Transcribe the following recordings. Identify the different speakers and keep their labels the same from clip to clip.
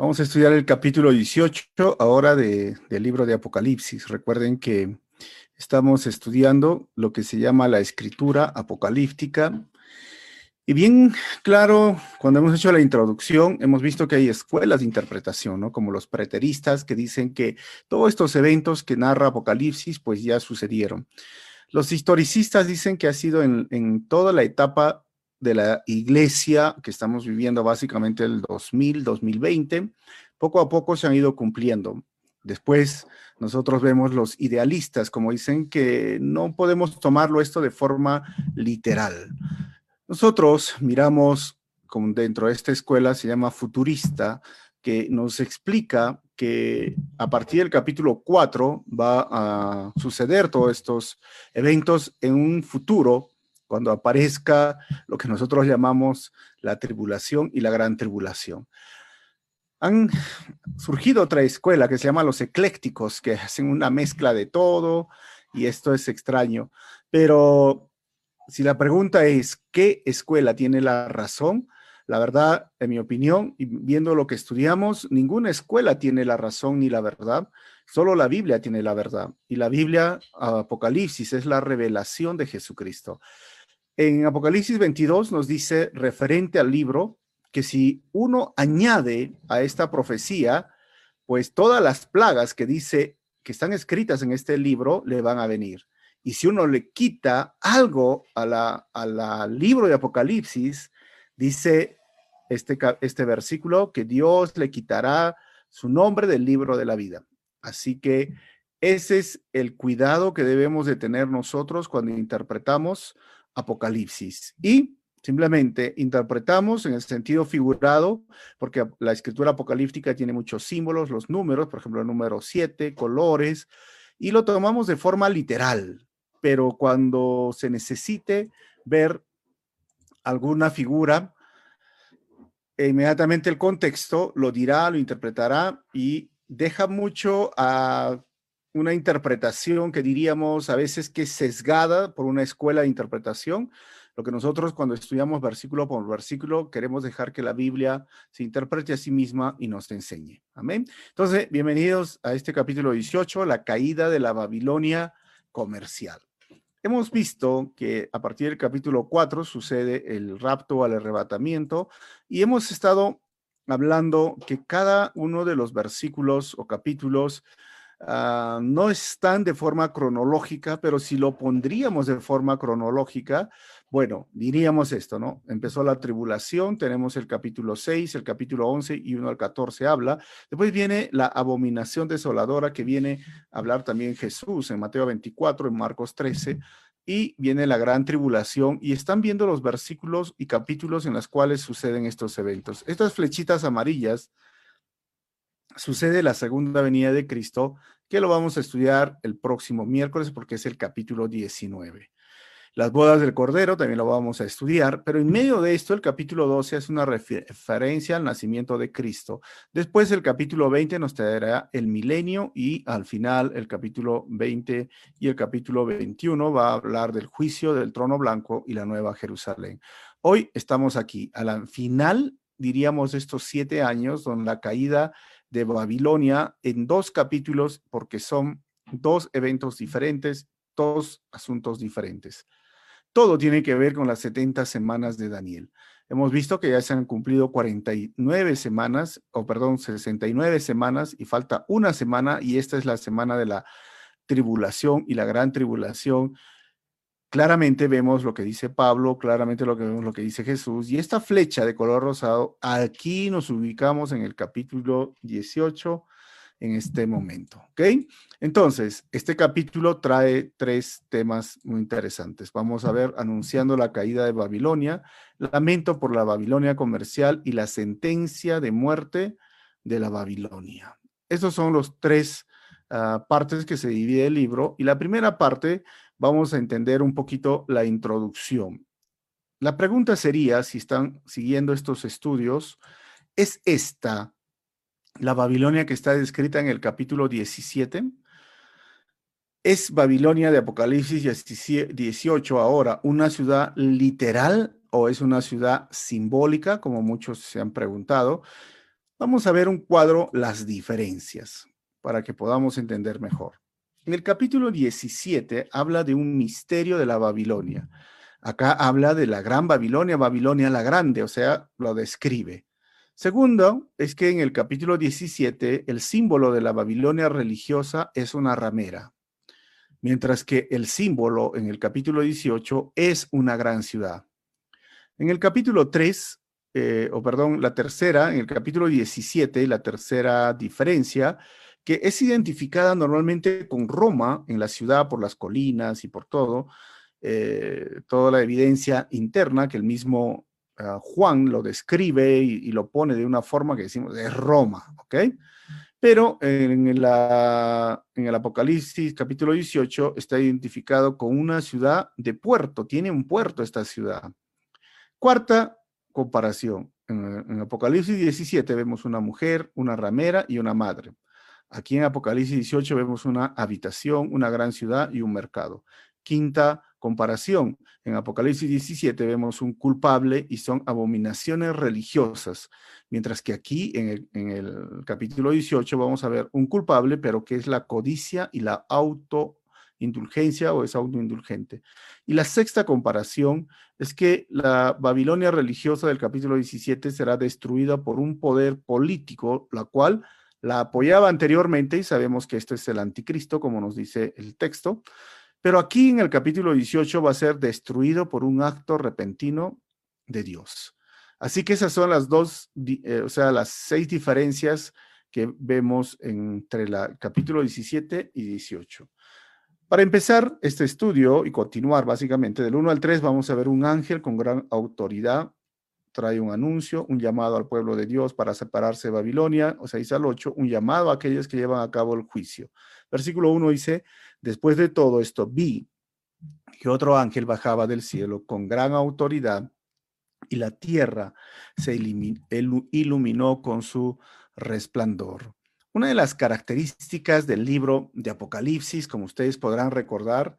Speaker 1: Vamos a estudiar el capítulo 18 ahora del libro de Apocalipsis. Recuerden que estamos estudiando lo que se llama la escritura apocalíptica. Y bien claro, cuando hemos hecho la introducción, hemos visto que hay escuelas de interpretación, ¿no? Como los preteristas que dicen que todos estos eventos que narra Apocalipsis, pues ya sucedieron. Los historicistas dicen que ha sido en, en toda la etapa de la iglesia que estamos viviendo básicamente el 2000, 2020, poco a poco se han ido cumpliendo. Después nosotros vemos los idealistas, como dicen, que no podemos tomarlo esto de forma literal. Nosotros miramos, como dentro de esta escuela se llama futurista, que nos explica que a partir del capítulo 4 va a suceder todos estos eventos en un futuro cuando aparezca lo que nosotros llamamos la tribulación y la gran tribulación. Han surgido otra escuela que se llama los eclécticos, que hacen una mezcla de todo, y esto es extraño. Pero si la pregunta es, ¿qué escuela tiene la razón? La verdad, en mi opinión, y viendo lo que estudiamos, ninguna escuela tiene la razón ni la verdad, solo la Biblia tiene la verdad. Y la Biblia, Apocalipsis, es la revelación de Jesucristo. En Apocalipsis 22 nos dice, referente al libro, que si uno añade a esta profecía, pues todas las plagas que dice que están escritas en este libro le van a venir. Y si uno le quita algo a la, al libro de Apocalipsis, dice este, este versículo que Dios le quitará su nombre del libro de la vida. Así que ese es el cuidado que debemos de tener nosotros cuando interpretamos Apocalipsis. Y simplemente interpretamos en el sentido figurado, porque la escritura apocalíptica tiene muchos símbolos, los números, por ejemplo, el número 7, colores, y lo tomamos de forma literal. Pero cuando se necesite ver alguna figura, inmediatamente el contexto lo dirá, lo interpretará y deja mucho a una interpretación que diríamos a veces que es sesgada por una escuela de interpretación. Lo que nosotros cuando estudiamos versículo por versículo queremos dejar que la Biblia se interprete a sí misma y nos enseñe. Amén. Entonces, bienvenidos a este capítulo 18, la caída de la Babilonia comercial. Hemos visto que a partir del capítulo 4 sucede el rapto al arrebatamiento y hemos estado hablando que cada uno de los versículos o capítulos Ah, no están de forma cronológica, pero si lo pondríamos de forma cronológica, bueno, diríamos esto, ¿no? Empezó la tribulación, tenemos el capítulo 6, el capítulo 11 y 1 al 14 habla. Después viene la abominación desoladora que viene a hablar también Jesús en Mateo 24, en Marcos 13, y viene la gran tribulación y están viendo los versículos y capítulos en los cuales suceden estos eventos. Estas flechitas amarillas sucede la segunda venida de Cristo, que lo vamos a estudiar el próximo miércoles porque es el capítulo 19. Las bodas del Cordero también lo vamos a estudiar, pero en medio de esto el capítulo 12 es una referencia al nacimiento de Cristo. Después el capítulo 20 nos traerá el milenio y al final el capítulo 20 y el capítulo 21 va a hablar del juicio del trono blanco y la nueva Jerusalén. Hoy estamos aquí, a la final, diríamos, estos siete años, donde la caída de Babilonia en dos capítulos porque son dos eventos diferentes, dos asuntos diferentes. Todo tiene que ver con las 70 semanas de Daniel. Hemos visto que ya se han cumplido 49 semanas, o perdón, 69 semanas y falta una semana y esta es la semana de la tribulación y la gran tribulación claramente vemos lo que dice Pablo, claramente lo que vemos lo que dice Jesús. Y esta flecha de color rosado, aquí nos ubicamos en el capítulo 18 en este momento, ¿ok? Entonces, este capítulo trae tres temas muy interesantes. Vamos a ver anunciando la caída de Babilonia, lamento por la Babilonia comercial y la sentencia de muerte de la Babilonia. Estos son los tres ah, partes que se divide el libro y la primera parte vamos a entender un poquito la introducción. La pregunta sería, si están siguiendo estos estudios, ¿es esta la Babilonia que está descrita en el capítulo 17? ¿Es Babilonia de Apocalipsis 18 ahora una ciudad literal o es una ciudad simbólica, como muchos se han preguntado? Vamos a ver un cuadro, las diferencias, para que podamos entender mejor. En el capítulo 17 habla de un misterio de la Babilonia. Acá habla de la gran Babilonia, Babilonia la grande, o sea, lo describe. Segundo, es que en el capítulo 17 el símbolo de la Babilonia religiosa es una ramera, mientras que el símbolo en el capítulo 18 es una gran ciudad. En el capítulo 3, eh, o perdón, la tercera, en el capítulo 17, la tercera diferencia, que es identificada normalmente con Roma en la ciudad por las colinas y por todo, eh, toda la evidencia interna que el mismo ah, Juan lo describe y, lo pone de una forma que decimos es Roma, ¿ok? Pero en, el Apocalipsis capítulo 18 está identificado con una ciudad de puerto, tiene un puerto esta ciudad. Cuarta comparación. En, en, Apocalipsis 17 vemos una mujer, una ramera y una madre. Aquí en Apocalipsis 18 vemos una habitación, una gran ciudad y un mercado. Quinta comparación. En Apocalipsis 17 vemos un culpable y son abominaciones religiosas, mientras que aquí en el, capítulo 18 vamos a ver un culpable, pero que es la codicia y la autoindulgencia o es autoindulgente. Y la sexta comparación es que la Babilonia religiosa del capítulo 17 será destruida por un poder político, la cual la apoyaba anteriormente y sabemos que esto es el anticristo, como nos dice el texto, pero aquí en el capítulo 18 va a ser destruido por un acto repentino de Dios. Así que esas son las dos, eh, o sea, las seis diferencias que vemos entre el capítulo 17 y 18. Para empezar este estudio y continuar básicamente del 1 al 3, vamos a ver un ángel con gran autoridad. Trae un anuncio, un llamado al pueblo de Dios para separarse de Babilonia, o 6 al 8, un llamado a aquellos que llevan a cabo el juicio. Versículo 1 dice, Después de todo esto, vi que otro ángel bajaba del cielo con gran autoridad y la tierra se iluminó con su resplandor. Una de las características del libro de Apocalipsis, como ustedes podrán recordar,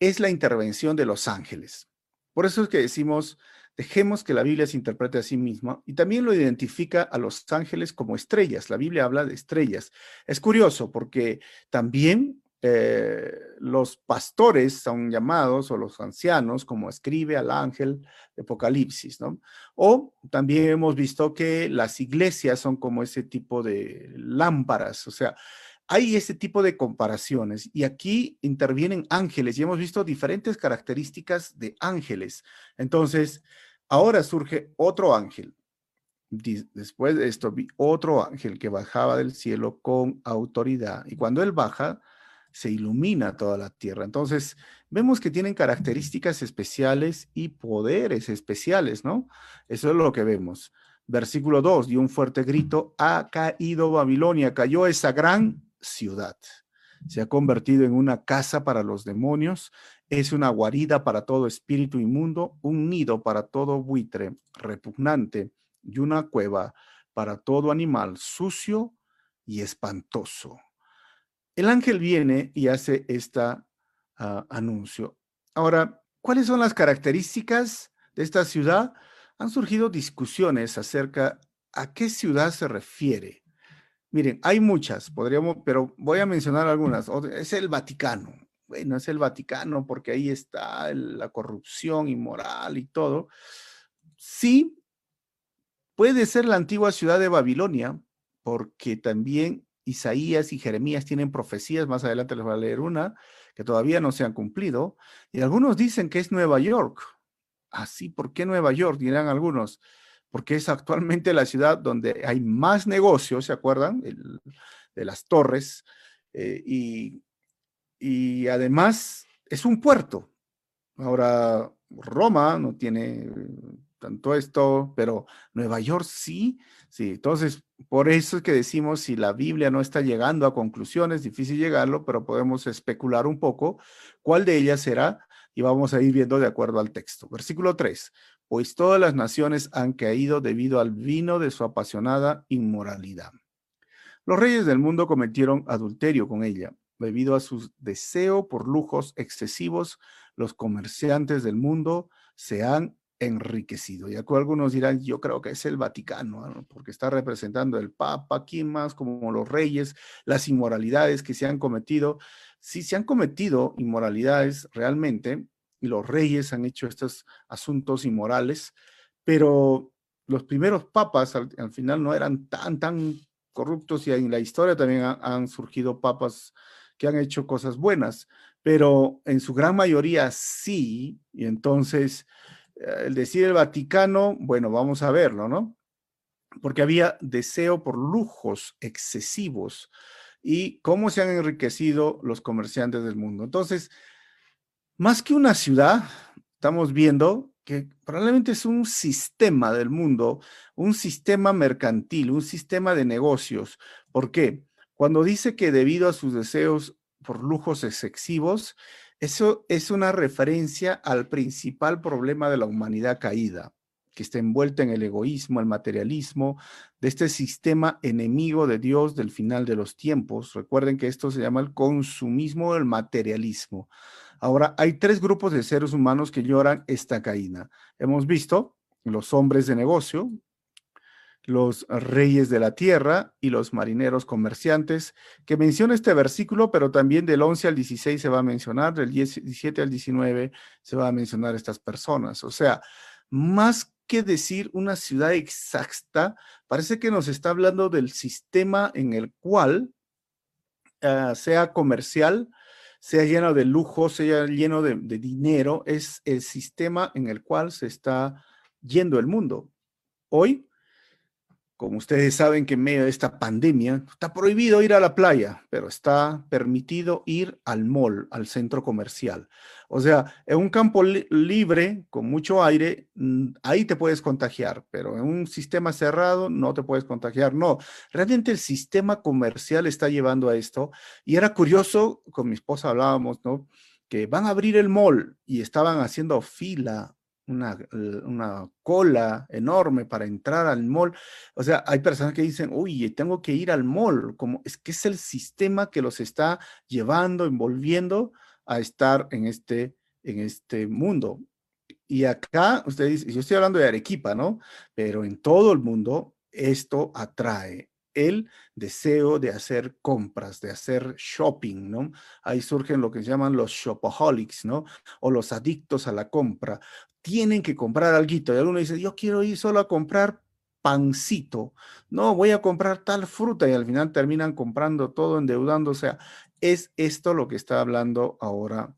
Speaker 1: es la intervención de los ángeles. Por eso es que decimos, dejemos que la Biblia se interprete a sí misma y también lo identifica a los ángeles como estrellas. La Biblia habla de estrellas. Es curioso porque también eh, los pastores son llamados o los ancianos, como escribe al ángel de Apocalipsis, ¿no? O también hemos visto que las iglesias son como ese tipo de lámparas, o sea, hay ese tipo de comparaciones y aquí intervienen ángeles y hemos visto diferentes características de ángeles. Entonces, ahora surge otro ángel. Después de esto vi otro ángel que bajaba del cielo con autoridad y cuando él baja, se ilumina toda la tierra. Entonces, vemos que tienen características especiales y poderes especiales, ¿no? Eso es lo que vemos. Versículo 2, dio un fuerte grito, ha caído Babilonia, cayó esa gran ciudad. Se ha convertido en una casa para los demonios, es una guarida para todo espíritu inmundo, un nido para todo buitre repugnante y una cueva para todo animal sucio y espantoso. El ángel viene y hace este anuncio. Ahora, ¿cuáles son las características de esta ciudad? Han surgido discusiones acerca a qué ciudad se refiere. Miren, hay muchas, podríamos, pero voy a mencionar algunas. Es el Vaticano. Bueno, es el Vaticano porque ahí está la corrupción inmoral y todo. Sí, puede ser la antigua ciudad de Babilonia, porque también Isaías y Jeremías tienen profecías, más adelante les voy a leer una, que todavía no se han cumplido, y algunos dicen que es Nueva York. Así, ah, ¿por qué Nueva York? Dirán algunos, porque es actualmente la ciudad donde hay más negocios, ¿se acuerdan? de las torres, eh, y, y además es un puerto. Ahora, Roma no tiene tanto esto, pero Nueva York sí, sí. Entonces, por eso es que decimos, si la Biblia no está llegando a conclusiones, difícil llegarlo, pero podemos especular un poco cuál de ellas será y vamos a ir viendo de acuerdo al texto. Versículo 3, pues todas las naciones han caído debido al vino de su apasionada inmoralidad. Los reyes del mundo cometieron adulterio con ella. Debido a su deseo por lujos excesivos, los comerciantes del mundo se han enriquecido. Y algunos dirán, yo creo que es el Vaticano, porque está representando el Papa, ¿quién más? Como los reyes, las inmoralidades que se han cometido. Si se han cometido inmoralidades realmente, y los reyes han hecho estos asuntos inmorales, pero los primeros papas al, final no eran tan, tan corruptos y en la historia también han surgido papas que han hecho cosas buenas, pero en su gran mayoría sí, y entonces eh, el decir el Vaticano, bueno, vamos a verlo, ¿no? Porque había deseo por lujos excesivos y cómo se han enriquecido los comerciantes del mundo. Entonces, más que una ciudad, estamos viendo que probablemente es un sistema del mundo, un sistema mercantil, un sistema de negocios. ¿Por qué? Cuando dice que debido a sus deseos por lujos excesivos, eso es una referencia al principal problema de la humanidad caída, que está envuelta en el egoísmo, el materialismo, de este sistema enemigo de Dios del final de los tiempos. Recuerden que esto se llama el consumismo del materialismo. Ahora, hay tres grupos de seres humanos que lloran esta caída. Hemos visto los hombres de negocio, los reyes de la tierra y los marineros comerciantes, que menciona este versículo, pero también del 11 al 16 se va a mencionar, del 17 al 19 se va a mencionar estas personas. O sea, más que decir una ciudad exacta, parece que nos está hablando del sistema en el cual, ah, sea comercial, sea lleno de lujo, sea lleno de dinero, es el sistema en el cual se está yendo el mundo. Hoy como ustedes saben que en medio de esta pandemia está prohibido ir a la playa, pero está permitido ir al mall, al centro comercial. O sea, en un campo libre, con mucho aire, mm, ahí te puedes contagiar, pero en un sistema cerrado no te puedes contagiar. No, realmente el sistema comercial está llevando a esto. Y era curioso, con mi esposa hablábamos, ¿no? Que van a abrir el mall y estaban haciendo fila una, cola enorme para entrar al mall. O sea, hay personas que dicen, uy, tengo que ir al mall, como es que es el sistema que los está llevando, envolviendo a estar en este, en este mundo. Y acá, ustedes, yo estoy hablando de Arequipa, ¿no? Pero en todo el mundo esto atrae el deseo de hacer compras, de hacer shopping, ¿no? Ahí surgen lo que se llaman los shopaholics, ¿no? O los adictos a la compra. Tienen que comprar algo. Y alguno dice, yo quiero ir solo a comprar pancito. No, voy a comprar tal fruta y al final terminan comprando todo, endeudando. O sea, es esto lo que está hablando ahora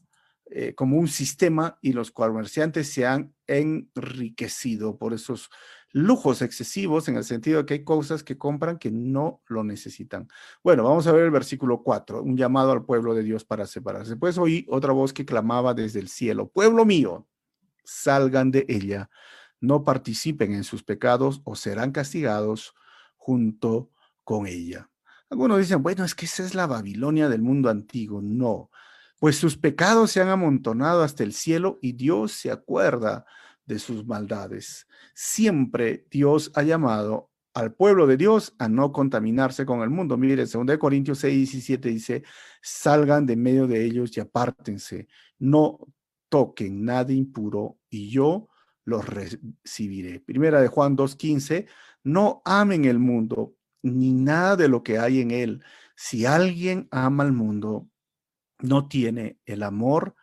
Speaker 1: eh, como un sistema y los comerciantes se han enriquecido por esos lujos excesivos en el sentido de que hay cosas que compran que no lo necesitan. Bueno, vamos a ver el versículo 4, un llamado al pueblo de Dios para separarse. Pues oí otra voz que clamaba desde el cielo, pueblo mío, salgan de ella, no participen en sus pecados o serán castigados junto con ella. Algunos dicen, bueno, es que esa es la Babilonia del mundo antiguo. No, pues sus pecados se han amontonado hasta el cielo y Dios se acuerda de sus maldades. Siempre Dios ha llamado al pueblo de Dios a no contaminarse con el mundo. Mire, 2 Corintios 6, 17 dice, salgan de medio de ellos y apártense, no toquen nada impuro y yo los recibiré. Primera de Juan 2, 15, no amen el mundo ni nada de lo que hay en él. Si alguien ama al mundo, no tiene el amor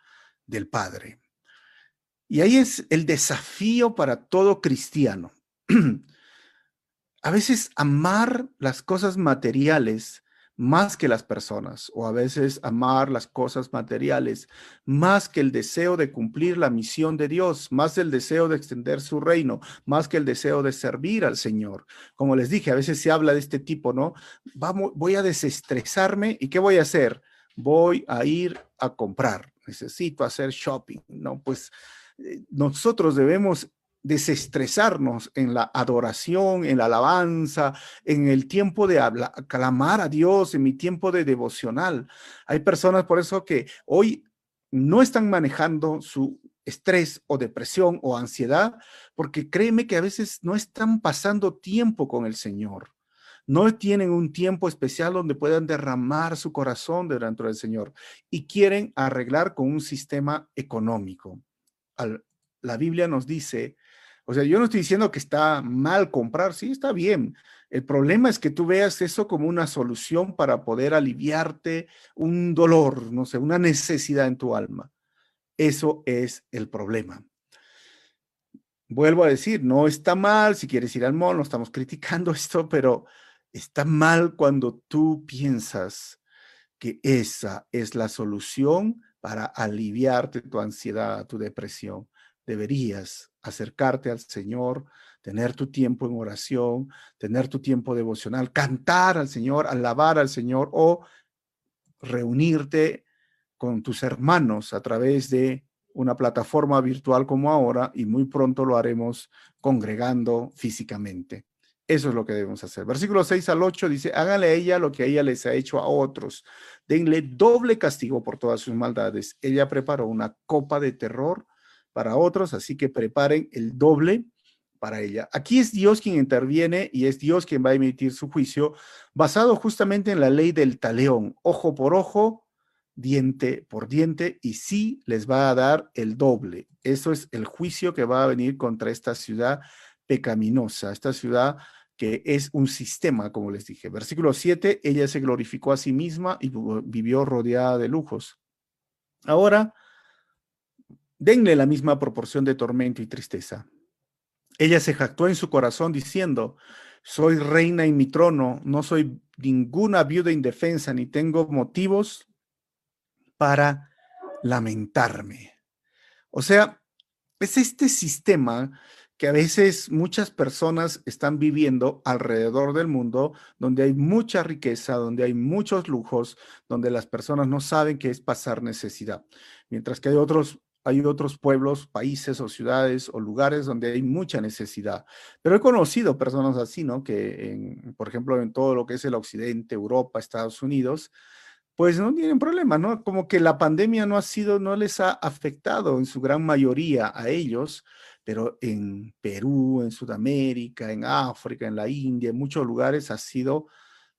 Speaker 1: del Padre. Y ahí es el desafío para todo cristiano. a veces amar las cosas materiales más que las personas, o a veces amar las cosas materiales más que el deseo de cumplir la misión de Dios, más el deseo de extender su reino, más que el deseo de servir al Señor. Como les dije, a veces se habla de este tipo, ¿no? Vamos, voy a desestresarme y ¿qué voy a hacer? Voy a ir a comprar, necesito hacer shopping, ¿no? Pues eh, nosotros debemos desestresarnos en la adoración, en la alabanza, en el tiempo de hablar, clamar a Dios, en mi tiempo de devocional. Hay personas por eso que hoy no están manejando su estrés o depresión o ansiedad, porque créeme que a veces no están pasando tiempo con el Señor. No tienen un tiempo especial donde puedan derramar su corazón delante del Señor y quieren arreglar con un sistema económico la Biblia nos dice O sea, yo no estoy diciendo que está mal comprar, sí, está bien. El problema es que tú veas eso como una solución para poder aliviarte un dolor, no sé, una necesidad en tu alma. Eso es el problema. Vuelvo a decir, no está mal si quieres ir al mall, no estamos criticando esto, pero está mal cuando tú piensas que esa es la solución para aliviarte tu ansiedad, tu depresión. Deberías acercarte al Señor, tener tu tiempo en oración, tener tu tiempo devocional, cantar al Señor, alabar al Señor o reunirte con tus hermanos a través de una plataforma virtual como ahora y muy pronto lo haremos congregando físicamente. Eso es lo que debemos hacer. Versículo 6 al 8 dice, háganle a ella lo que ella les ha hecho a otros. Denle doble castigo por todas sus maldades. Ella preparó una copa de terror para otros, así que preparen el doble para ella. Aquí es Dios quien interviene y es Dios quien va a emitir su juicio basado justamente en la ley del taleón, ojo por ojo, diente por diente, y sí les va a dar el doble. Eso es el juicio que va a venir contra esta ciudad pecaminosa, esta ciudad que es un sistema, como les dije. Versículo 7, ella se glorificó a sí misma y vivió rodeada de lujos. Ahora, denle la misma proporción de tormento y tristeza. Ella se jactó en su corazón diciendo, soy reina en mi trono, no soy ninguna viuda indefensa, ni tengo motivos para lamentarme. O sea, es este sistema que a veces muchas personas están viviendo alrededor del mundo, donde hay mucha riqueza, donde hay muchos lujos, donde las personas no saben qué es pasar necesidad. Mientras que hay otros, hay otros pueblos, países o ciudades o lugares donde hay mucha necesidad. Pero he conocido personas así, ¿no? Que, por ejemplo, en todo lo que es el occidente, Europa, Estados Unidos, pues no tienen problema, ¿no? Como que la pandemia no ha sido, no les ha afectado en su gran mayoría a ellos, pero en Perú, en Sudamérica, en África, en la India, en muchos lugares ha sido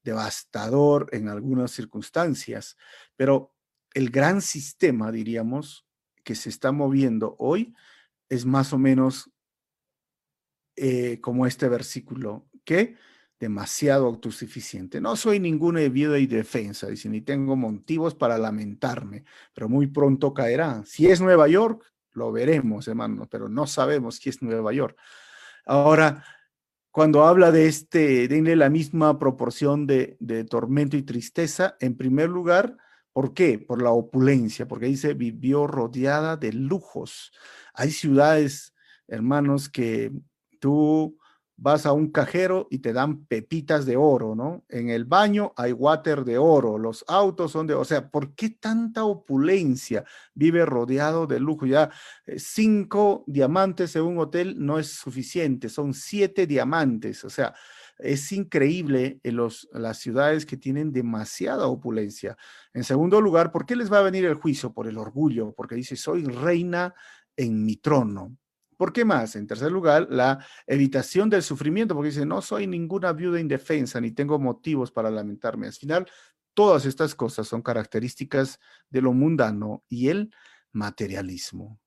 Speaker 1: devastador en algunas circunstancias. Pero el gran sistema, diríamos, que se está moviendo hoy es más o menos eh, como este versículo, que demasiado autosuficiente. No soy ninguna vida y defensa, dice, ni tengo motivos para lamentarme, pero muy pronto caerá. Si es Nueva York, lo veremos, hermano, pero no sabemos si es Nueva York. Ahora, cuando habla de este, denle la misma proporción de, de tormento y tristeza, en primer lugar, ¿por qué? Por la opulencia, porque dice, vivió rodeada de lujos. Hay ciudades, hermanos, que tú vas a un cajero y te dan pepitas de oro, ¿no? En el baño hay water de oro, los autos son de, o sea, ¿por qué tanta opulencia? Vive rodeado de lujo, ya eh, cinco diamantes en un hotel no es suficiente, son siete diamantes, o sea, es increíble en los, las ciudades que tienen demasiada opulencia. En segundo lugar, ¿por qué les va a venir el juicio? Por el orgullo, porque dice, soy reina en mi trono. ¿Por qué más? En tercer lugar, la evitación del sufrimiento, porque dice, no soy ninguna viuda indefensa, ni tengo motivos para lamentarme. Al final, todas estas cosas son características de lo mundano y el materialismo.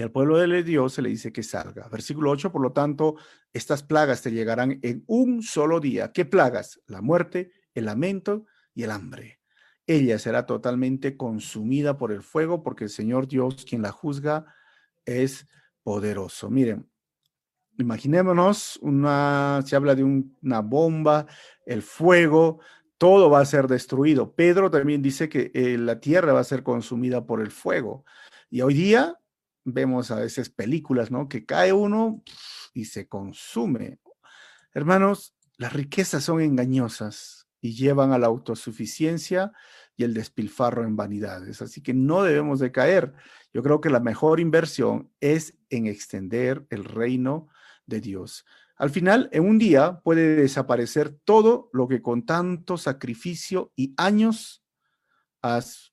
Speaker 1: Y al pueblo de Dios se le dice que salga. Versículo 8, por lo tanto, estas plagas te llegarán en un solo día. ¿Qué plagas? La muerte, el lamento y el hambre. Ella será totalmente consumida por el fuego porque el Señor Dios, quien la juzga, es poderoso. Miren, imaginémonos una, se habla de una bomba, el fuego, todo va a ser destruido. Pedro también dice que eh, la tierra va a ser consumida por el fuego. Y hoy día vemos a veces películas, ¿no? Que cae uno y se consume. Hermanos, las riquezas son engañosas y llevan a la autosuficiencia y el despilfarro en vanidades. Así que no debemos de caer. Yo creo que la mejor inversión es en extender el reino de Dios. Al final, en un día puede desaparecer todo lo que con tanto sacrificio y años has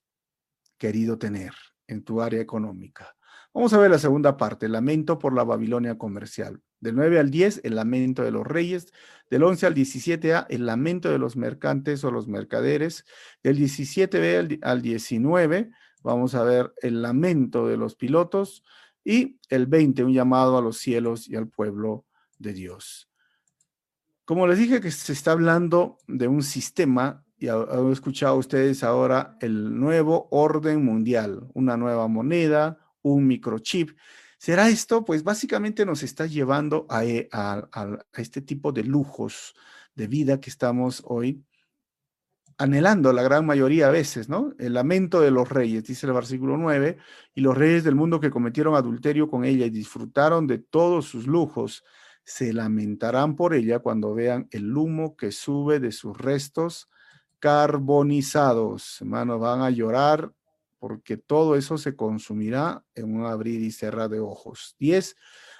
Speaker 1: querido tener en tu área económica. Vamos a ver la segunda parte, lamento por la Babilonia comercial. Del 9 al 10, el lamento de los reyes. Del 11 al 17A, el lamento de los mercantes o los mercaderes. Del 17B al 19, vamos a ver el lamento de los pilotos. Y el 20, un llamado a los cielos y al pueblo de Dios. Como les dije que se está hablando de un sistema, y han escuchado ustedes ahora el nuevo orden mundial, una nueva moneda, un microchip. ¿Será esto? Pues básicamente nos está llevando a, a, a este tipo de lujos de vida que estamos hoy anhelando la gran mayoría a veces, ¿no? El lamento de los reyes, dice el versículo 9, y los reyes del mundo que cometieron adulterio con ella y disfrutaron de todos sus lujos, se lamentarán por ella cuando vean el humo que sube de sus restos carbonizados. Hermanos, van a llorar porque todo eso se consumirá en un abrir y cerrar de ojos. 10.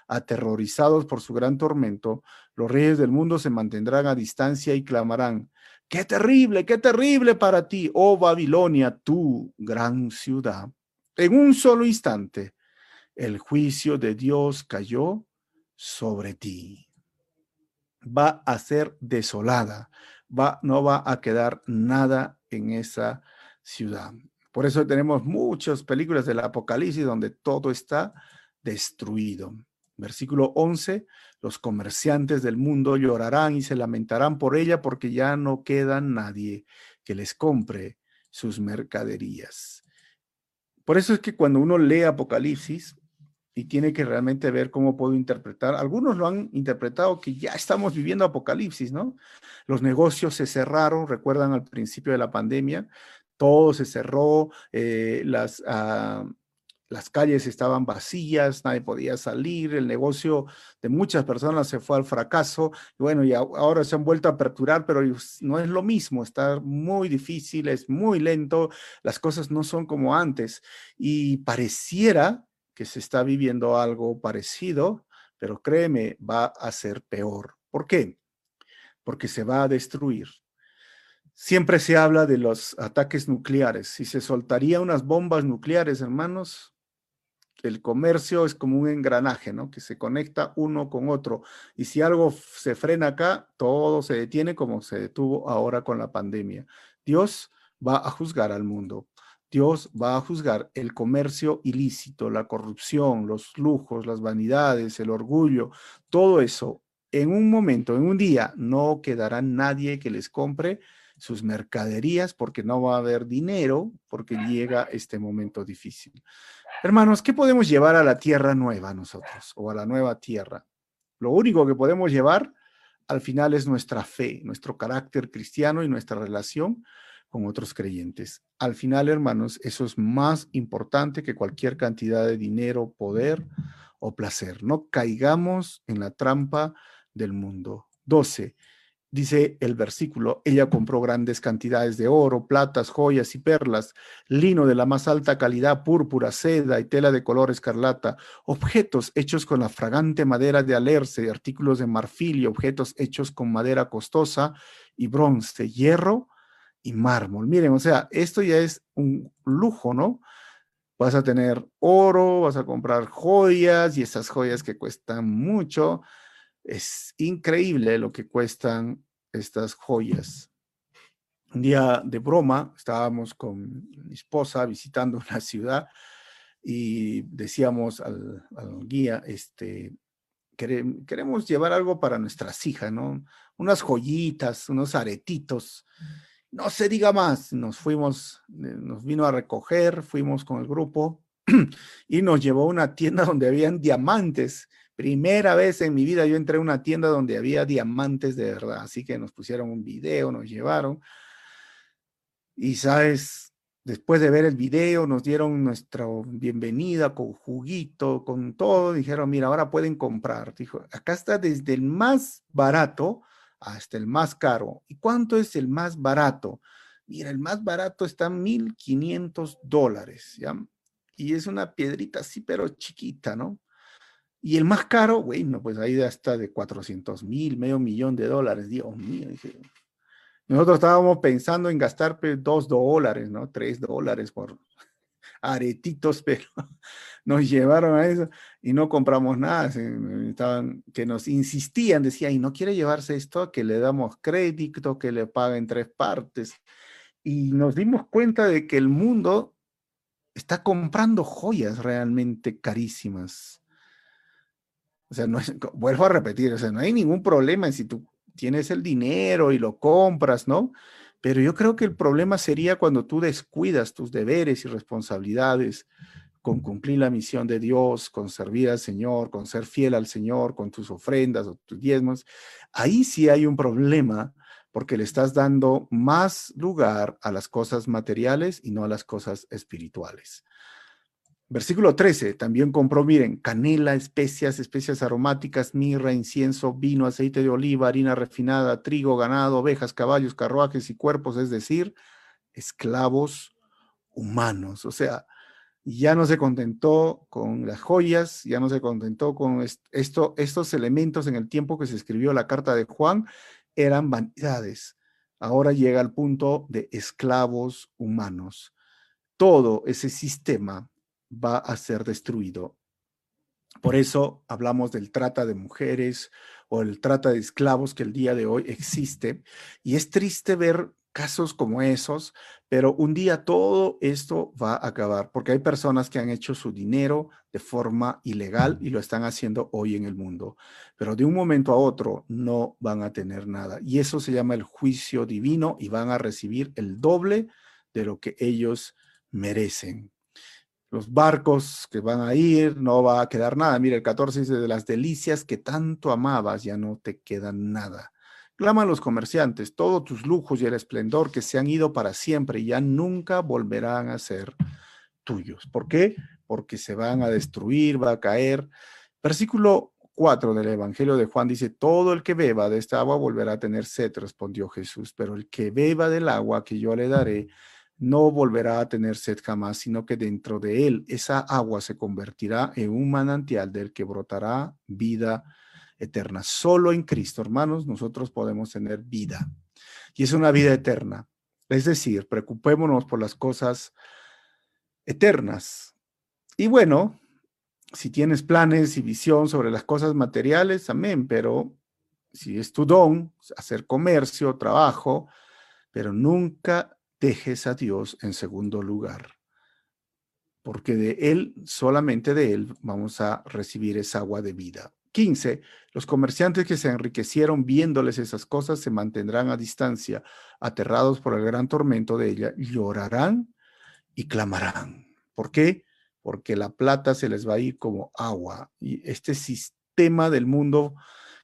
Speaker 1: Aterrorizados por su gran tormento, los reyes del mundo se mantendrán a distancia y clamarán, Qué terrible, qué terrible para ti, oh Babilonia, tu gran ciudad. En un solo instante, el juicio de Dios cayó sobre ti. Va a ser desolada, va, no va a quedar nada en esa ciudad. Por eso tenemos muchas películas del Apocalipsis donde todo está destruido. Versículo 11, los comerciantes del mundo llorarán y se lamentarán por ella porque ya no queda nadie que les compre sus mercaderías. Por eso es que cuando uno lee Apocalipsis y tiene que realmente ver cómo puedo interpretar, algunos lo han interpretado que ya estamos viviendo Apocalipsis, ¿no? Los negocios se cerraron, recuerdan al principio de la pandemia, todo se cerró, eh, las... Ah, las calles estaban vacías, nadie podía salir, el negocio de muchas personas se fue al fracaso. Y bueno, y ahora se han vuelto a aperturar, pero no es lo mismo, está muy difícil, es muy lento, las cosas no son como antes. Y pareciera que se está viviendo algo parecido, pero créeme, va a ser peor. ¿Por qué? Porque se va a destruir. Siempre se habla de los ataques nucleares. Si se soltaría unas bombas nucleares, hermanos, el comercio es como un engranaje, ¿no? Que se conecta uno con otro. Y si algo se frena acá, todo se detiene como se detuvo ahora con la pandemia. Dios va a juzgar al mundo. Dios va a juzgar el comercio ilícito, la corrupción, los lujos, las vanidades, el orgullo, todo eso. En un momento, en un día, no quedará nadie que les compre sus mercaderías porque no va a haber dinero porque llega este momento difícil. Hermanos, ¿qué podemos llevar a la tierra nueva nosotros o a la nueva tierra? Lo único que podemos llevar al final es nuestra fe, nuestro carácter cristiano y nuestra relación con otros creyentes. Al final, hermanos, eso es más importante que cualquier cantidad de dinero, poder o placer. No caigamos en la trampa del mundo. 12 dice el versículo, ella compró grandes cantidades de oro, platas, joyas y perlas, lino de la más alta calidad, púrpura, seda y tela de color escarlata, objetos hechos con la fragante madera de alerce, artículos de marfil y objetos hechos con madera costosa y bronce, hierro y mármol. Miren, o sea, esto ya es un lujo, ¿no? Vas a tener oro, vas a comprar joyas y esas joyas que cuestan mucho es increíble lo que cuestan estas joyas. Un día de broma, estábamos con mi esposa visitando una ciudad y decíamos al, guía, este, queremos llevar algo para nuestras hijas, ¿no? Unas joyitas, unos aretitos. No se diga más, nos fuimos, eh, nos vino a recoger, fuimos con el grupo y nos llevó a una tienda donde habían diamantes Primera vez en mi vida yo entré a una tienda donde había diamantes de verdad, así que nos pusieron un video, nos llevaron. Y sabes, después de ver el video, nos dieron nuestra bienvenida con juguito, con todo. Dijeron, mira, ahora pueden comprar. Dijo, acá está desde el más barato hasta el más caro. ¿Y cuánto es el más barato? Mira, el más barato está en 1.500 dólares, ¿ya? Y es una piedrita así, pero chiquita, ¿no? Y el más caro, bueno, pues ahí ya está de 400 mil, medio millón de dólares. Dios mío, Nosotros estábamos pensando en gastar pues, dos dólares, ¿no? Tres dólares por aretitos, pero nos llevaron a eso y no compramos nada. Estaban, que nos insistían, decía, y no quiere llevarse esto, que le damos crédito, que le paguen tres partes. Y nos dimos cuenta de que el mundo está comprando joyas realmente carísimas. O sea, no vuelvo a repetir, o sea, no hay ningún problema en si tú tienes el dinero y lo compras, ¿no? Pero yo creo que el problema sería cuando tú descuidas tus deberes y responsabilidades con cumplir la misión de Dios, con servir al Señor, con ser fiel al Señor, con tus ofrendas o tus diezmos. Ahí sí hay un problema porque le estás dando más lugar a las cosas materiales y no a las cosas espirituales. Versículo 13, también compró, miren, canela, especias, especias aromáticas, mirra, incienso, vino, aceite de oliva, harina refinada, trigo, ganado, ovejas, caballos, carruajes y cuerpos, es decir, esclavos humanos. O sea, ya no se contentó con las joyas, ya no se contentó con esto, estos elementos en el tiempo que se escribió la carta de Juan, eran vanidades. Ahora llega al punto de esclavos humanos. Todo ese sistema va a ser destruido. Por eso hablamos del trata de mujeres o el trata de esclavos que el día de hoy existe. Y es triste ver casos como esos, pero un día todo esto va a acabar porque hay personas que han hecho su dinero de forma ilegal y lo están haciendo hoy en el mundo, pero de un momento a otro no van a tener nada. Y eso se llama el juicio divino y van a recibir el doble de lo que ellos merecen los barcos que van a ir, no va a quedar nada. Mira, el 14 dice, de las delicias que tanto amabas, ya no te queda nada. Claman los comerciantes, todos tus lujos y el esplendor que se han ido para siempre y ya nunca volverán a ser tuyos. ¿Por qué? Porque se van a destruir, va a caer. Versículo 4 del Evangelio de Juan dice, todo el que beba de esta agua volverá a tener sed, respondió Jesús, pero el que beba del agua que yo le daré, no volverá a tener sed jamás, sino que dentro de él esa agua se convertirá en un manantial del que brotará vida eterna. Solo en Cristo, hermanos, nosotros podemos tener vida. Y es una vida eterna. Es decir, preocupémonos por las cosas eternas. Y bueno, si tienes planes y visión sobre las cosas materiales, amén, pero si es tu don, hacer comercio, trabajo, pero nunca dejes a Dios en segundo lugar, porque de Él, solamente de Él, vamos a recibir esa agua de vida. 15. Los comerciantes que se enriquecieron viéndoles esas cosas se mantendrán a distancia, aterrados por el gran tormento de ella, llorarán y clamarán. ¿Por qué? Porque la plata se les va a ir como agua. Y este sistema del mundo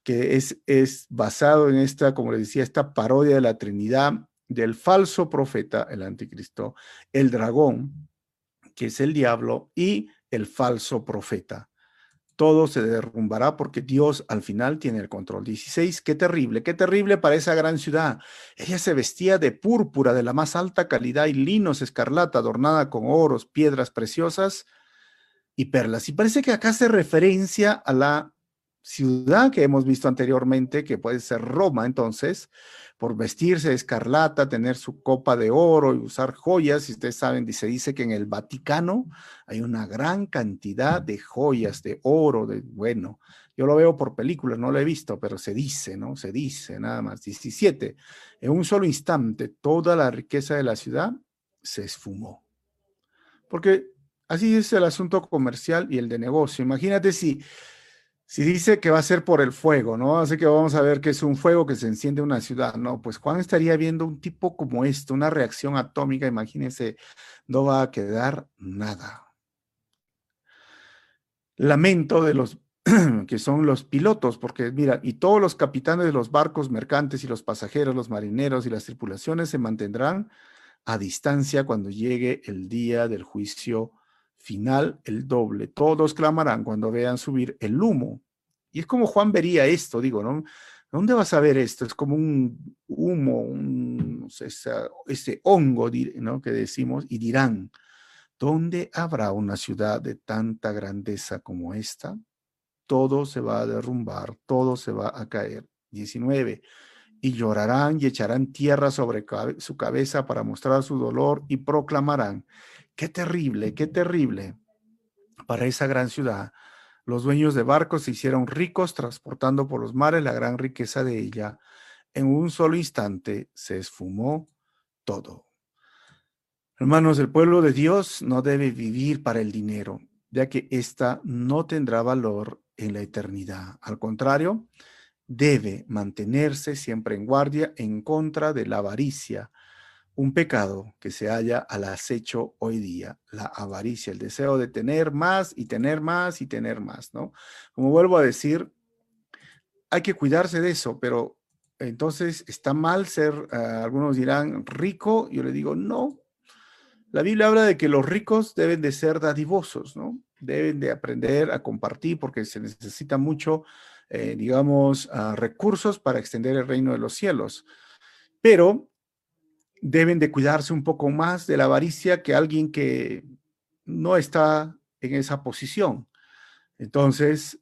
Speaker 1: que es, es basado en esta, como les decía, esta parodia de la Trinidad, del falso profeta, el anticristo, el dragón, que es el diablo, y el falso profeta. Todo se derrumbará porque Dios al final tiene el control. 16, qué terrible, qué terrible para esa gran ciudad. Ella se vestía de púrpura de la más alta calidad y linos escarlata adornada con oros, piedras preciosas y perlas. Y parece que acá hace referencia a la ciudad que hemos visto anteriormente, que puede ser Roma entonces, por vestirse de escarlata, tener su copa de oro y usar joyas. Y ustedes saben, se dice que en el Vaticano hay una gran cantidad de joyas, de oro, de, bueno, yo lo veo por películas, no lo he visto, pero se dice, ¿no? Se dice nada más. 17. En un solo instante, toda la riqueza de la ciudad se esfumó. Porque así es el asunto comercial y el de negocio. Imagínate si si dice que va a ser por el fuego, ¿no? Así que vamos a ver que es un fuego que se enciende en una ciudad. No, pues Juan estaría viendo un tipo como esto, una reacción atómica, imagínense, no va a quedar nada. Lamento de los que son los pilotos, porque mira, y todos los capitanes de los barcos mercantes y los pasajeros, los marineros y las tripulaciones se mantendrán a distancia cuando llegue el día del juicio final el doble. Todos clamarán cuando vean subir el humo. Y es como Juan vería esto, digo, ¿no? ¿Dónde vas a ver esto? Es como un humo, un, ese hongo ¿no? que decimos, y dirán, ¿dónde habrá una ciudad de tanta grandeza como esta? Todo se va a derrumbar, todo se va a caer. 19. Y llorarán y echarán tierra sobre su cabeza para mostrar su dolor y proclamarán, Qué terrible, qué terrible para esa gran ciudad. Los dueños de barcos se hicieron ricos transportando por los mares la gran riqueza de ella. En un solo instante se esfumó todo. Hermanos, el pueblo de Dios no debe vivir para el dinero, ya que ésta no tendrá valor en la eternidad. Al contrario, debe mantenerse siempre en guardia en contra de la avaricia, un pecado que se halla al acecho hoy día, la avaricia, el deseo de tener más y tener más y tener más, ¿no? Como vuelvo a decir, hay que cuidarse de eso, pero entonces está mal ser, ah, algunos dirán, rico, yo le digo, no, la Biblia habla de que los ricos deben de ser dadivosos, ¿no? Deben de aprender a compartir porque se necesita mucho, eh, digamos, ah, recursos para extender el reino de los cielos. Pero deben de cuidarse un poco más de la avaricia que alguien que no está en esa posición. Entonces,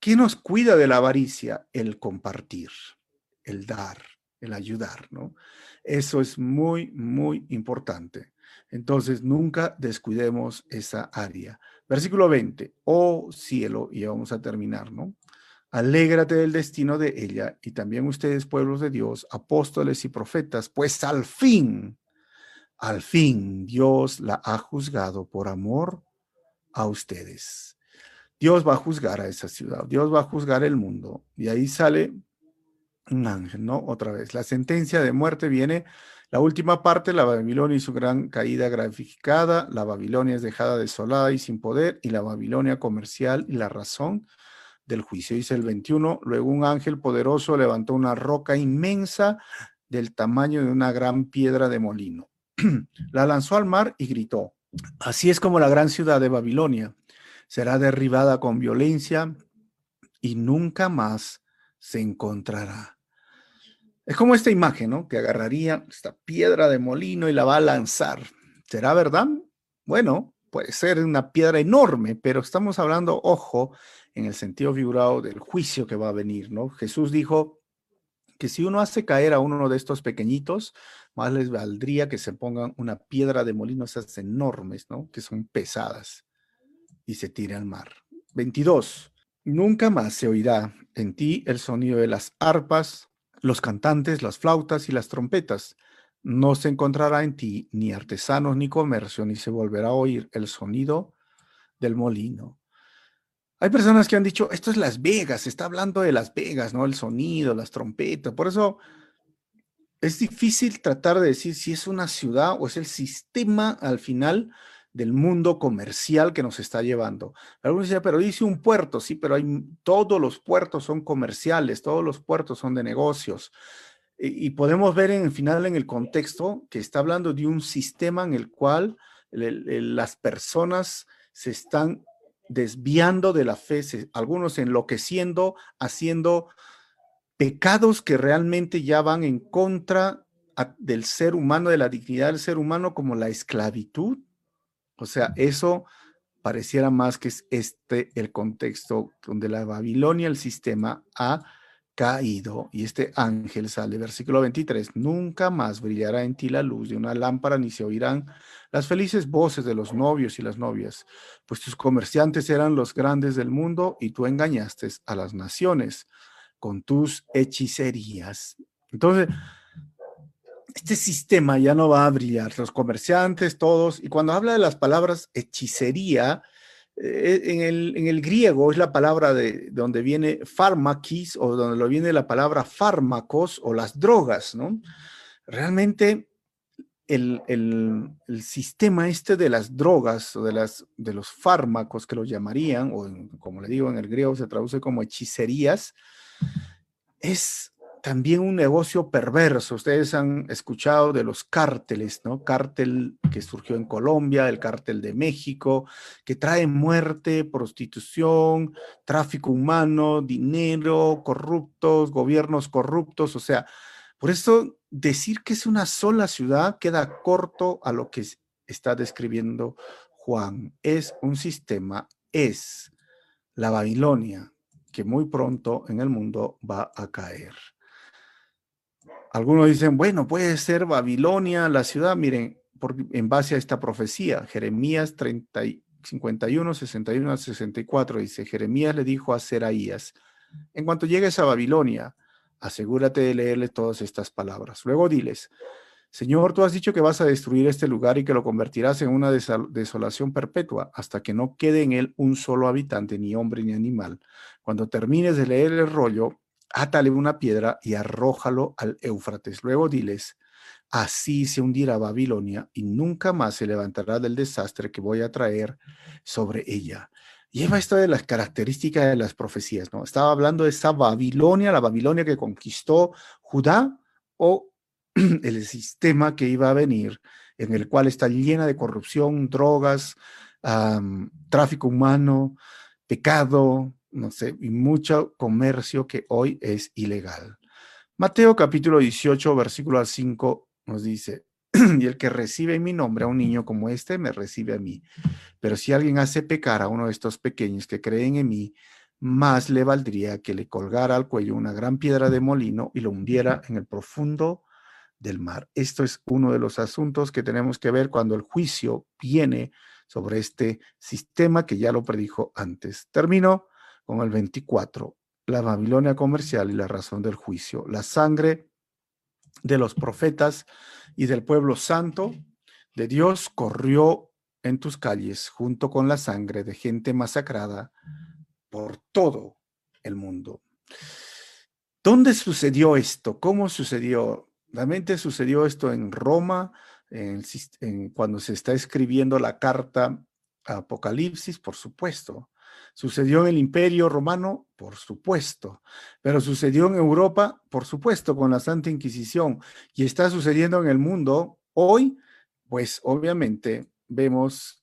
Speaker 1: ¿qué nos cuida de la avaricia? El compartir, el dar, el ayudar, ¿no? Eso es muy, muy importante. Entonces, nunca descuidemos esa área. Versículo 20, oh cielo, y vamos a terminar, ¿no? Alégrate del destino de ella y también ustedes, pueblos de Dios, apóstoles y profetas, pues al fin, al fin Dios la ha juzgado por amor a ustedes. Dios va a juzgar a esa ciudad, Dios va a juzgar el mundo. Y ahí sale un ángel, ¿no? Otra vez. La sentencia de muerte viene la última parte, la Babilonia y su gran caída graficada, la Babilonia es dejada desolada y sin poder, y la Babilonia comercial y la razón del juicio. Dice el 21, luego un ángel poderoso levantó una roca inmensa del tamaño de una gran piedra de molino. la lanzó al mar y gritó, así es como la gran ciudad de Babilonia será derribada con violencia y nunca más se encontrará. Es como esta imagen, ¿no? Que agarraría esta piedra de molino y la va a lanzar. ¿Será verdad? Bueno, puede ser una piedra enorme, pero estamos hablando, ojo, en el sentido figurado del juicio que va a venir, ¿no? Jesús dijo que si uno hace caer a uno de estos pequeñitos, más les valdría que se pongan una piedra de molino, esas enormes, ¿no? Que son pesadas y se tire al mar. 22. Nunca más se oirá en ti el sonido de las arpas, los cantantes, las flautas y las trompetas. No se encontrará en ti ni artesanos ni comercio, ni se volverá a oír el sonido del molino. Hay personas que han dicho, esto es Las Vegas, se está hablando de Las Vegas, ¿no? El sonido, las trompetas. Por eso es difícil tratar de decir si es una ciudad o es el sistema al final del mundo comercial que nos está llevando. Algunos dicen, pero dice un puerto, sí, pero hay, todos los puertos son comerciales, todos los puertos son de negocios. Y, podemos ver en el final, en el contexto, que está hablando de un sistema en el cual las personas se están desviando de la fe, algunos enloqueciendo, haciendo pecados que realmente ya van en contra del ser humano, de la dignidad del ser humano, como la esclavitud, o sea, eso pareciera más que es este el contexto donde la Babilonia, el sistema, ha caído. Y este ángel sale, versículo 23, nunca más brillará en ti la luz de una lámpara, ni se oirán las felices voces de los novios y las novias, pues tus comerciantes eran los grandes del mundo y tú engañaste a las naciones con tus hechicerías. Entonces, este sistema ya no va a brillar, los comerciantes, todos, y cuando habla de las palabras hechicería, en, el, en, el, griego es la palabra de, donde viene fármaquis o donde lo viene la palabra fármacos o las drogas, ¿no? Realmente el, el, el, sistema este de las drogas o de, las, de los fármacos que lo llamarían, o como le digo en el griego se traduce como hechicerías, es también un negocio perverso. Ustedes han escuchado de los cárteles, ¿no? Cártel que surgió en Colombia, el cártel de México, que trae muerte, prostitución, tráfico humano, dinero, corruptos, gobiernos corruptos. O sea, por eso decir que es una sola ciudad queda corto a lo que está describiendo Juan. Es un sistema, es la Babilonia, que muy pronto en el mundo va a caer. Algunos dicen, bueno, puede ser Babilonia, la ciudad. Miren, en base a esta profecía, Jeremías 30, 51, 61 64, dice, Jeremías le dijo a Seraías, en cuanto llegues a Babilonia, asegúrate de leerle todas estas palabras. Luego diles, Señor, tú has dicho que vas a destruir este lugar y que lo convertirás en una desolación perpetua hasta que no quede en él un solo habitante, ni hombre ni animal. Cuando termines de leer el rollo, átale una piedra y arrójalo al Éufrates. Luego diles, así se hundirá Babilonia y nunca más se levantará del desastre que voy a traer sobre ella. Lleva esto de las características de las profecías, ¿no? Estaba hablando de esa Babilonia, la Babilonia que conquistó Judá o el sistema que iba a venir, en el cual está llena de corrupción, drogas, tráfico humano, pecado, no sé, y mucho comercio que hoy es ilegal. Mateo capítulo 18, versículo 5 nos dice, y el que recibe en mi nombre a un niño como este, me recibe a mí. Pero si alguien hace pecar a uno de estos pequeños que creen en mí, más le valdría que le colgara al cuello una gran piedra de molino y lo hundiera en el profundo del mar. Esto es uno de los asuntos que tenemos que ver cuando el juicio viene sobre este sistema que ya lo predijo antes. Termino con el 24, la Babilonia comercial y la razón del juicio. La sangre de los profetas y del pueblo santo de Dios corrió en tus calles junto con la sangre de gente masacrada por todo el mundo. ¿Dónde sucedió esto? ¿Cómo sucedió? Realmente sucedió esto en Roma, cuando se está escribiendo la carta Apocalipsis, por supuesto. Sucedió en el Imperio Romano, por supuesto, pero sucedió en Europa, por supuesto, con la Santa Inquisición, y está sucediendo en el mundo hoy, pues obviamente vemos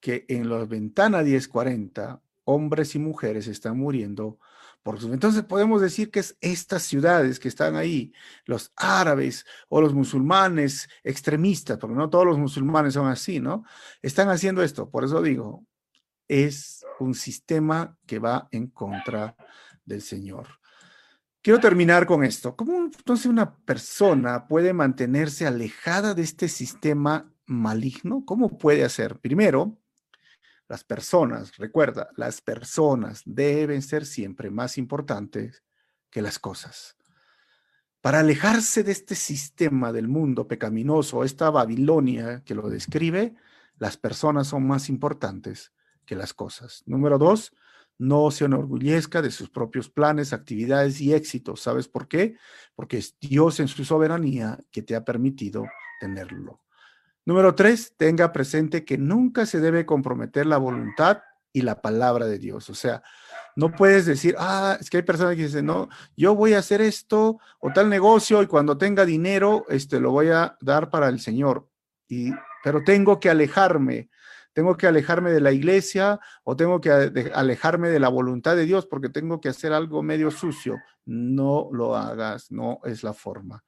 Speaker 1: que en la ventana 1040 hombres y mujeres están muriendo por su... Entonces podemos decir que es estas ciudades que están ahí, los árabes o los musulmanes extremistas, porque no todos los musulmanes son así, ¿no? Están haciendo esto. Por eso digo, es un sistema que va en contra del Señor. Quiero terminar con esto. ¿Cómo entonces una persona puede mantenerse alejada de este sistema maligno? ¿Cómo puede hacer? Primero, las personas, recuerda, las personas deben ser siempre más importantes que las cosas. Para alejarse de este sistema del mundo pecaminoso, esta Babilonia que lo describe, las personas son más importantes que las cosas. Número dos, no se enorgullezca de sus propios planes, actividades y éxitos. ¿Sabes por qué? Porque es Dios en su soberanía que te ha permitido tenerlo. Número tres, tenga presente que nunca se debe comprometer la voluntad y la palabra de Dios. O sea, no puedes decir, ah, es que hay personas que dicen, no, yo voy a hacer esto o tal negocio y cuando tenga dinero, este, lo voy a dar para el Señor. Y, pero tengo que alejarme tengo que alejarme de la iglesia o tengo que alejarme de la voluntad de Dios porque tengo que hacer algo medio sucio. No lo hagas, no es la forma.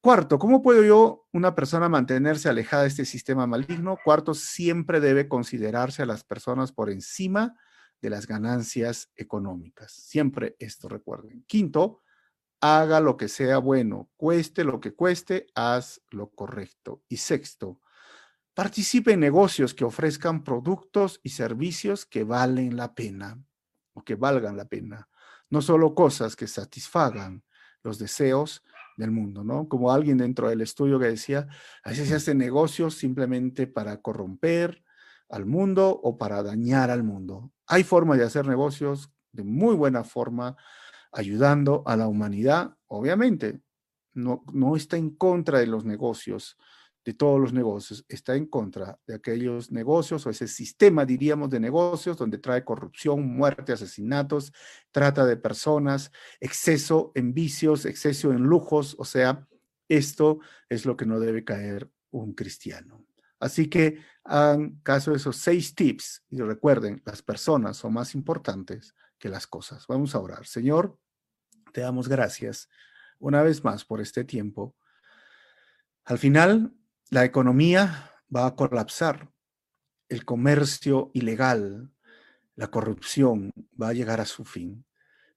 Speaker 1: Cuarto, ¿cómo puedo yo, una persona, mantenerse alejada de este sistema maligno? Cuarto, siempre debe considerarse a las personas por encima de las ganancias económicas. Siempre esto recuerden. Quinto, haga lo que sea bueno, cueste lo que cueste, haz lo correcto. Y sexto, Participe en negocios que ofrezcan productos y servicios que valen la pena o que valgan la pena, no solo cosas que satisfagan los deseos del mundo, ¿no? Como alguien dentro del estudio que decía, a veces se hacen negocios simplemente para corromper al mundo o para dañar al mundo. Hay formas de hacer negocios de muy buena forma, ayudando a la humanidad, obviamente. No, no está en contra de los negocios, de todos los negocios, está en contra de aquellos negocios o ese sistema, diríamos, de negocios donde trae corrupción, muerte, asesinatos, trata de personas, exceso en vicios, exceso en lujos, o sea, esto es lo que no debe caer un cristiano. Así que hagan caso de esos seis tips y recuerden, las personas son más importantes que las cosas. Vamos a orar. Señor, te damos gracias una vez más por este tiempo. Al final, la economía va a colapsar, el comercio ilegal, la corrupción va a llegar a su fin,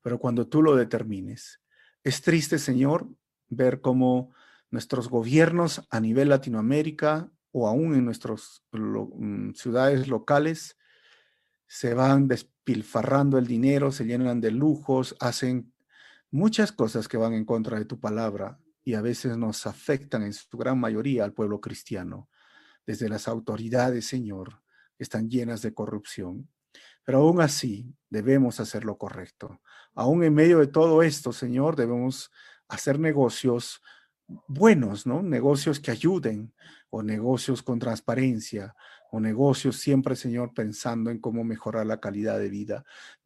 Speaker 1: pero cuando tú lo determines. Es triste, Señor, ver cómo nuestros gobiernos a nivel Latinoamérica o aún en nuestras mm, ciudades locales se van despilfarrando el dinero, se llenan de lujos, hacen muchas cosas que van en contra de tu palabra y a veces nos afectan en su gran mayoría al pueblo cristiano, desde las autoridades, Señor, están llenas de corrupción. Pero aún así debemos hacer lo correcto. Aún en medio de todo esto, Señor, debemos hacer negocios buenos, ¿no? Negocios que ayuden o negocios con transparencia o negocios siempre, Señor, pensando en cómo mejorar la calidad de vida.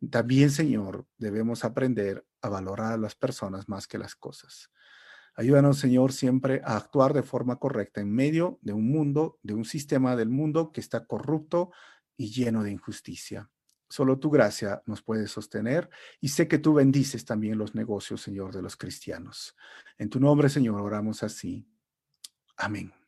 Speaker 1: También, Señor, debemos aprender a valorar a las personas más que las cosas. Ayúdanos, Señor, siempre a actuar de forma correcta en medio de un mundo, de un sistema del mundo que está corrupto y lleno de injusticia. Solo tu gracia nos puede sostener y sé que tú bendices también los negocios, Señor, de los cristianos. En tu nombre, Señor, oramos así. Amén.